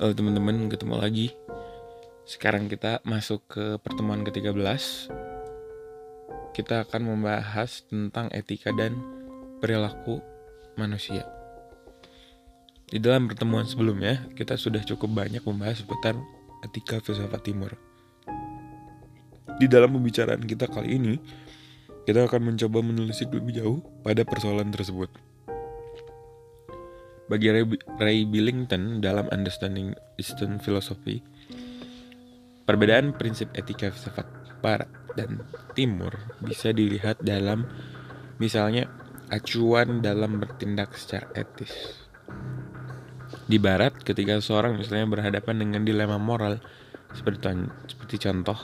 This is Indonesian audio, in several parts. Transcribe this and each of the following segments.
Halo teman-teman, ketemu lagi. Sekarang kita masuk ke pertemuan ke-13. Kita akan membahas tentang etika dan perilaku manusia. Di dalam pertemuan sebelumnya, kita sudah cukup banyak membahas seputar etika filsafat timur. Di dalam pembicaraan kita kali ini, kita akan mencoba menelisik lebih jauh pada persoalan tersebut. Bagi Ray, Ray Billington dalam Understanding Eastern Philosophy, perbedaan prinsip etika filsafat Barat dan Timur bisa dilihat dalam misalnya acuan dalam bertindak secara etis. Di Barat, ketika seorang misalnya berhadapan dengan dilema moral, seperti, seperti contoh,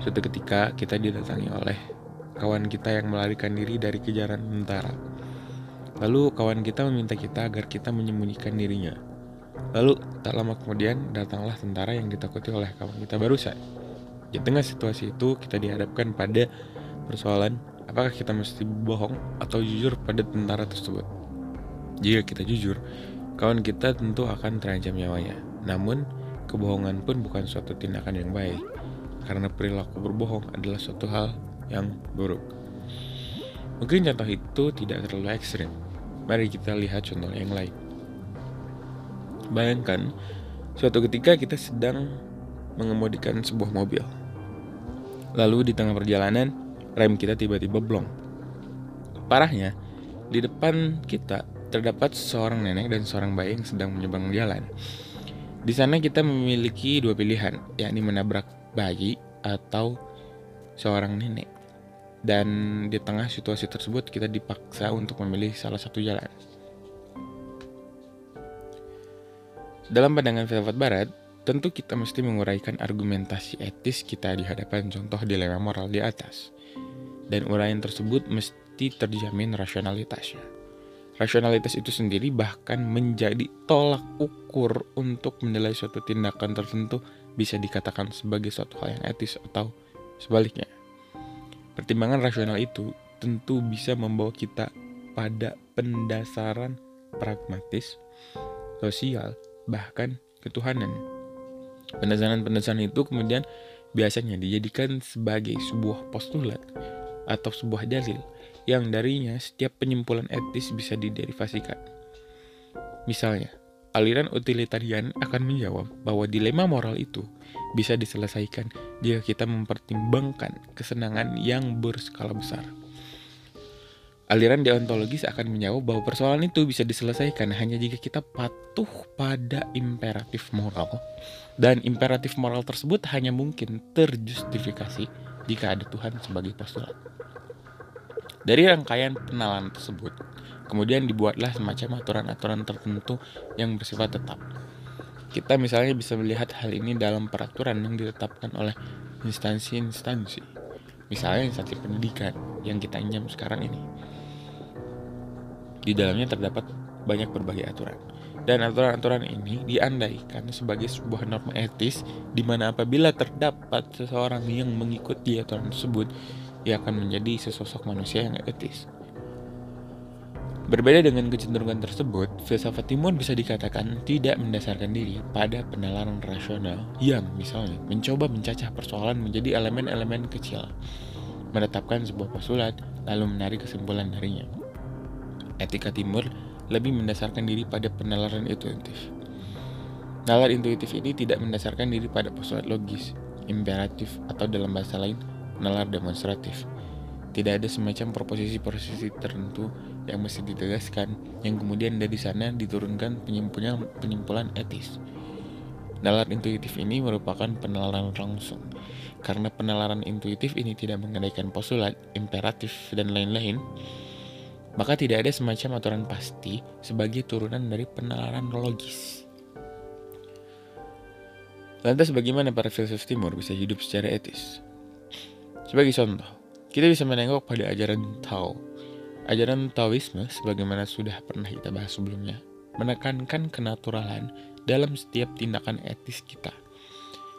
suatu ketika kita didatangi oleh kawan kita yang melarikan diri dari kejaran tentara Lalu kawan kita meminta kita agar kita menyembunyikan dirinya. Lalu tak lama kemudian datanglah tentara yang ditakuti oleh kawan kita barusan. Di tengah situasi itu kita dihadapkan pada persoalan apakah kita mesti bohong atau jujur pada tentara tersebut. Jika kita jujur, kawan kita tentu akan terancam nyawanya. Namun, kebohongan pun bukan suatu tindakan yang baik, karena perilaku berbohong adalah suatu hal yang buruk. Mungkin contoh itu tidak terlalu ekstrim, Mari kita lihat contoh yang lain. Bayangkan, suatu ketika kita sedang mengemudikan sebuah mobil. Lalu di tengah perjalanan, rem kita tiba-tiba blong. Parahnya, di depan kita terdapat seorang nenek dan seorang bayi yang sedang menyeberang jalan. Di sana kita memiliki dua pilihan, yakni menabrak bayi atau seorang nenek dan di tengah situasi tersebut kita dipaksa untuk memilih salah satu jalan. Dalam pandangan filsafat barat, tentu kita mesti menguraikan argumentasi etis kita di hadapan contoh dilema moral di atas. Dan uraian tersebut mesti terjamin rasionalitasnya. Rasionalitas itu sendiri bahkan menjadi tolak ukur untuk menilai suatu tindakan tertentu bisa dikatakan sebagai suatu hal yang etis atau sebaliknya. Pertimbangan rasional itu tentu bisa membawa kita pada pendasaran pragmatis, sosial, bahkan ketuhanan. Pendasaran-pendasaran itu kemudian biasanya dijadikan sebagai sebuah postulat atau sebuah dalil yang darinya setiap penyimpulan etis bisa diderivasikan. Misalnya, aliran utilitarian akan menjawab bahwa dilema moral itu bisa diselesaikan jika kita mempertimbangkan kesenangan yang berskala besar. Aliran deontologis akan menjawab bahwa persoalan itu bisa diselesaikan hanya jika kita patuh pada imperatif moral. Dan imperatif moral tersebut hanya mungkin terjustifikasi jika ada Tuhan sebagai postulat. Dari rangkaian penalan tersebut, kemudian dibuatlah semacam aturan-aturan tertentu yang bersifat tetap kita misalnya bisa melihat hal ini dalam peraturan yang ditetapkan oleh instansi-instansi. Misalnya instansi pendidikan yang kita injam sekarang ini. Di dalamnya terdapat banyak berbagai aturan. Dan aturan-aturan ini diandaikan sebagai sebuah norma etis di mana apabila terdapat seseorang yang mengikuti aturan tersebut, ia akan menjadi sesosok manusia yang etis. Berbeda dengan kecenderungan tersebut, filsafat timur bisa dikatakan tidak mendasarkan diri pada penalaran rasional yang misalnya mencoba mencacah persoalan menjadi elemen-elemen kecil, menetapkan sebuah postulat, lalu menarik kesimpulan darinya. Etika timur lebih mendasarkan diri pada penalaran intuitif. Nalar intuitif ini tidak mendasarkan diri pada postulat logis, imperatif, atau dalam bahasa lain, nalar demonstratif. Tidak ada semacam proposisi-proposisi tertentu yang mesti ditegaskan, yang kemudian dari sana diturunkan penyimpulan penyimpulan etis. Nalar intuitif ini merupakan penalaran langsung, karena penalaran intuitif ini tidak mengandaikan postulat, imperatif, dan lain-lain, maka tidak ada semacam aturan pasti sebagai turunan dari penalaran logis. Lantas bagaimana para filsuf timur bisa hidup secara etis? Sebagai contoh, kita bisa menengok pada ajaran Tao Ajaran Taoisme, sebagaimana sudah pernah kita bahas sebelumnya, menekankan kenaturalan dalam setiap tindakan etis kita.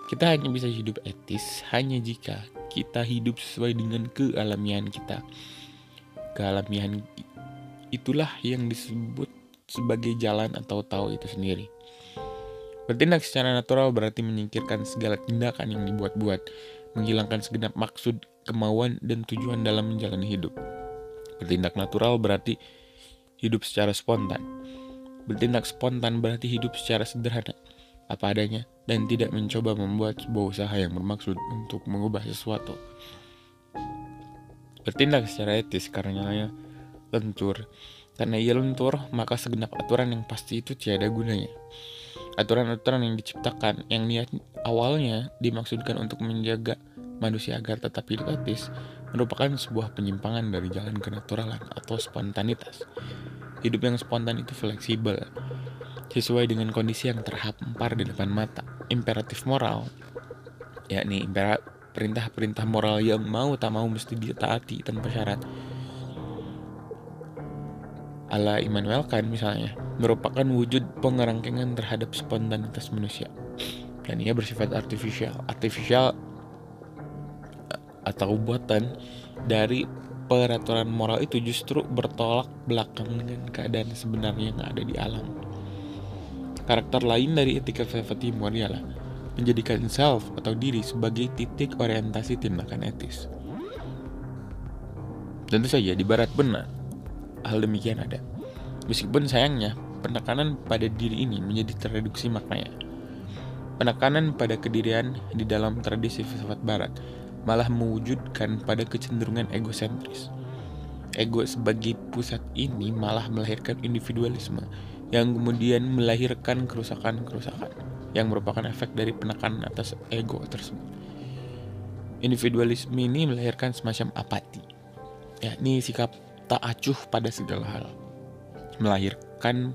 Kita hanya bisa hidup etis hanya jika kita hidup sesuai dengan kealamian kita. Kealamian itulah yang disebut sebagai jalan atau tahu itu sendiri. Bertindak secara natural berarti menyingkirkan segala tindakan yang dibuat-buat, menghilangkan segenap maksud, kemauan, dan tujuan dalam menjalani hidup. Bertindak natural berarti hidup secara spontan. Bertindak spontan berarti hidup secara sederhana, apa adanya, dan tidak mencoba membuat sebuah usaha yang bermaksud untuk mengubah sesuatu. Bertindak secara etis karena lentur. Karena ia lentur, maka segenap aturan yang pasti itu tiada gunanya. Aturan-aturan yang diciptakan, yang niat awalnya dimaksudkan untuk menjaga manusia agar tetap hidup etis, merupakan sebuah penyimpangan dari jalan kenaturalan atau spontanitas. Hidup yang spontan itu fleksibel, sesuai dengan kondisi yang terhampar di depan mata. Imperatif moral, yakni perintah-perintah moral yang mau tak mau mesti ditaati tanpa syarat. Ala Immanuel Kant misalnya, merupakan wujud pengerangkengan terhadap spontanitas manusia. Dan ia bersifat artificial. Artificial atau buatan dari peraturan moral itu justru bertolak belakang dengan keadaan sebenarnya yang ada di alam. Karakter lain dari etika Velvet Timur ialah menjadikan self atau diri sebagai titik orientasi tindakan etis. Tentu saja di barat benar, hal demikian ada. Meskipun sayangnya, penekanan pada diri ini menjadi terreduksi maknanya. Penekanan pada kedirian di dalam tradisi filsafat barat malah mewujudkan pada kecenderungan egosentris. Ego sebagai pusat ini malah melahirkan individualisme yang kemudian melahirkan kerusakan-kerusakan yang merupakan efek dari penekanan atas ego tersebut. Individualisme ini melahirkan semacam apati, yakni sikap tak acuh pada segala hal. Melahirkan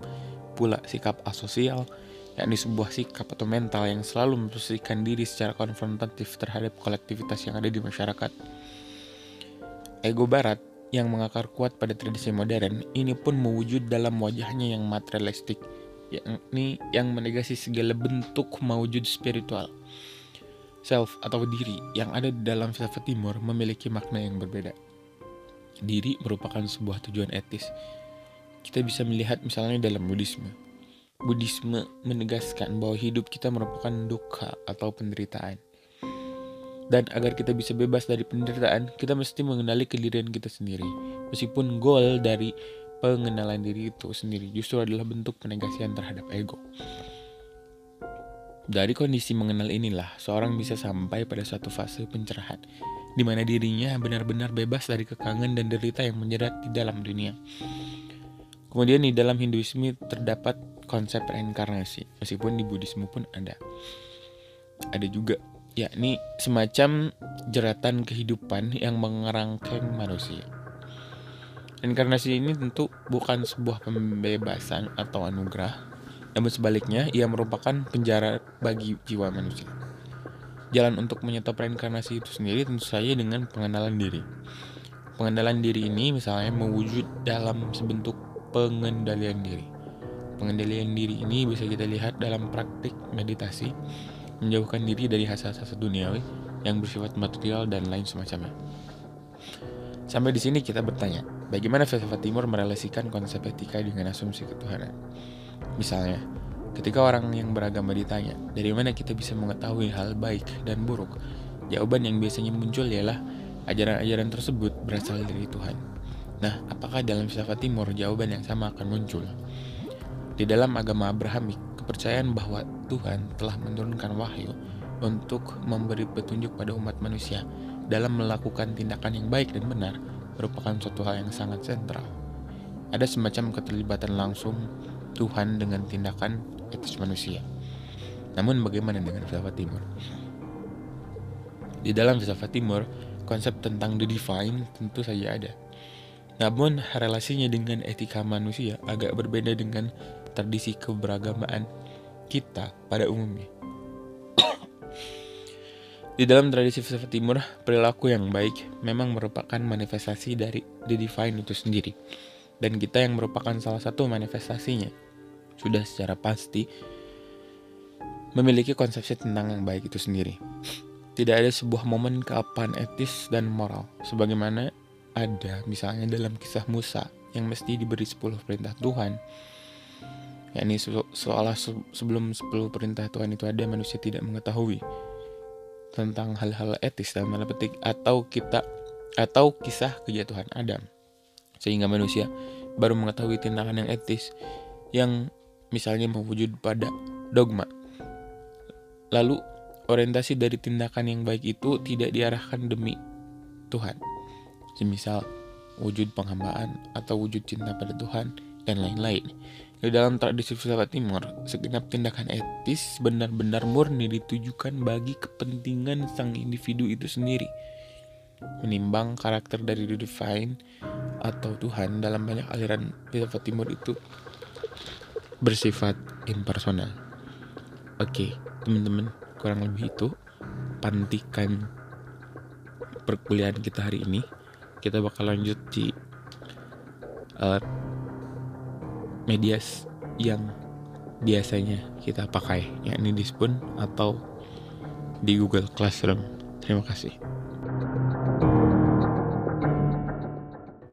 pula sikap asosial, yakni sebuah sikap atau mental yang selalu memposisikan diri secara konfrontatif terhadap kolektivitas yang ada di masyarakat. Ego barat yang mengakar kuat pada tradisi modern ini pun mewujud dalam wajahnya yang materialistik, yakni yang menegasi segala bentuk mewujud spiritual. Self atau diri yang ada di dalam filsafat timur memiliki makna yang berbeda. Diri merupakan sebuah tujuan etis. Kita bisa melihat misalnya dalam Buddhisme. Buddhisme menegaskan bahwa hidup kita merupakan dukkha atau penderitaan. Dan agar kita bisa bebas dari penderitaan, kita mesti mengenali kedirian kita sendiri. Meskipun goal dari pengenalan diri itu sendiri justru adalah bentuk penegasian terhadap ego. Dari kondisi mengenal inilah, seorang bisa sampai pada suatu fase pencerahan, di mana dirinya benar-benar bebas dari kekangan dan derita yang menjerat di dalam dunia. Kemudian di dalam Hinduisme terdapat konsep reinkarnasi, meskipun di Buddhisme pun ada. Ada juga, yakni semacam jeratan kehidupan yang mengerangkeng manusia. Inkarnasi ini tentu bukan sebuah pembebasan atau anugerah, namun sebaliknya ia merupakan penjara bagi jiwa manusia. Jalan untuk menyetop reinkarnasi itu sendiri tentu saja dengan pengenalan diri. Pengenalan diri ini misalnya mewujud dalam sebentuk pengendalian diri. Pengendalian diri ini bisa kita lihat dalam praktik meditasi, menjauhkan diri dari hasrat-hasrat duniawi yang bersifat material dan lain semacamnya. Sampai di sini kita bertanya, bagaimana filsafat timur merelasikan konsep etika dengan asumsi ketuhanan? Misalnya, ketika orang yang beragama ditanya, dari mana kita bisa mengetahui hal baik dan buruk? Jawaban yang biasanya muncul ialah ajaran-ajaran tersebut berasal dari Tuhan. Nah, apakah dalam filsafat timur jawaban yang sama akan muncul? Di dalam agama Abrahamik, kepercayaan bahwa Tuhan telah menurunkan wahyu untuk memberi petunjuk pada umat manusia dalam melakukan tindakan yang baik dan benar merupakan suatu hal yang sangat sentral. Ada semacam keterlibatan langsung Tuhan dengan tindakan etis manusia. Namun bagaimana dengan filsafat timur? Di dalam filsafat timur, konsep tentang the divine tentu saja ada. Namun relasinya dengan etika manusia agak berbeda dengan tradisi keberagamaan kita pada umumnya. Di dalam tradisi filsafat timur, perilaku yang baik memang merupakan manifestasi dari the divine itu sendiri. Dan kita yang merupakan salah satu manifestasinya, sudah secara pasti memiliki konsepsi tentang yang baik itu sendiri. Tidak ada sebuah momen keapan etis dan moral, sebagaimana ada misalnya dalam kisah Musa yang mesti diberi 10 perintah Tuhan. Yakni seolah se sebelum 10 perintah Tuhan itu ada manusia tidak mengetahui tentang hal-hal etis dalam tanda petik atau kita atau kisah kejatuhan Adam. Sehingga manusia baru mengetahui tindakan yang etis yang misalnya mewujud pada dogma. Lalu orientasi dari tindakan yang baik itu tidak diarahkan demi Tuhan. Semisal wujud penghambaan atau wujud cinta pada Tuhan dan lain-lain di dalam tradisi filsafat timur, segenap tindakan etis benar-benar murni ditujukan bagi kepentingan sang individu itu sendiri. Menimbang karakter dari the divine atau Tuhan dalam banyak aliran filsafat timur itu bersifat impersonal. Oke, teman-teman, kurang lebih itu pantikan perkuliahan kita hari ini. Kita bakal lanjut di uh, medias yang biasanya kita pakai, yakni di Spoon atau di Google Classroom. Terima kasih.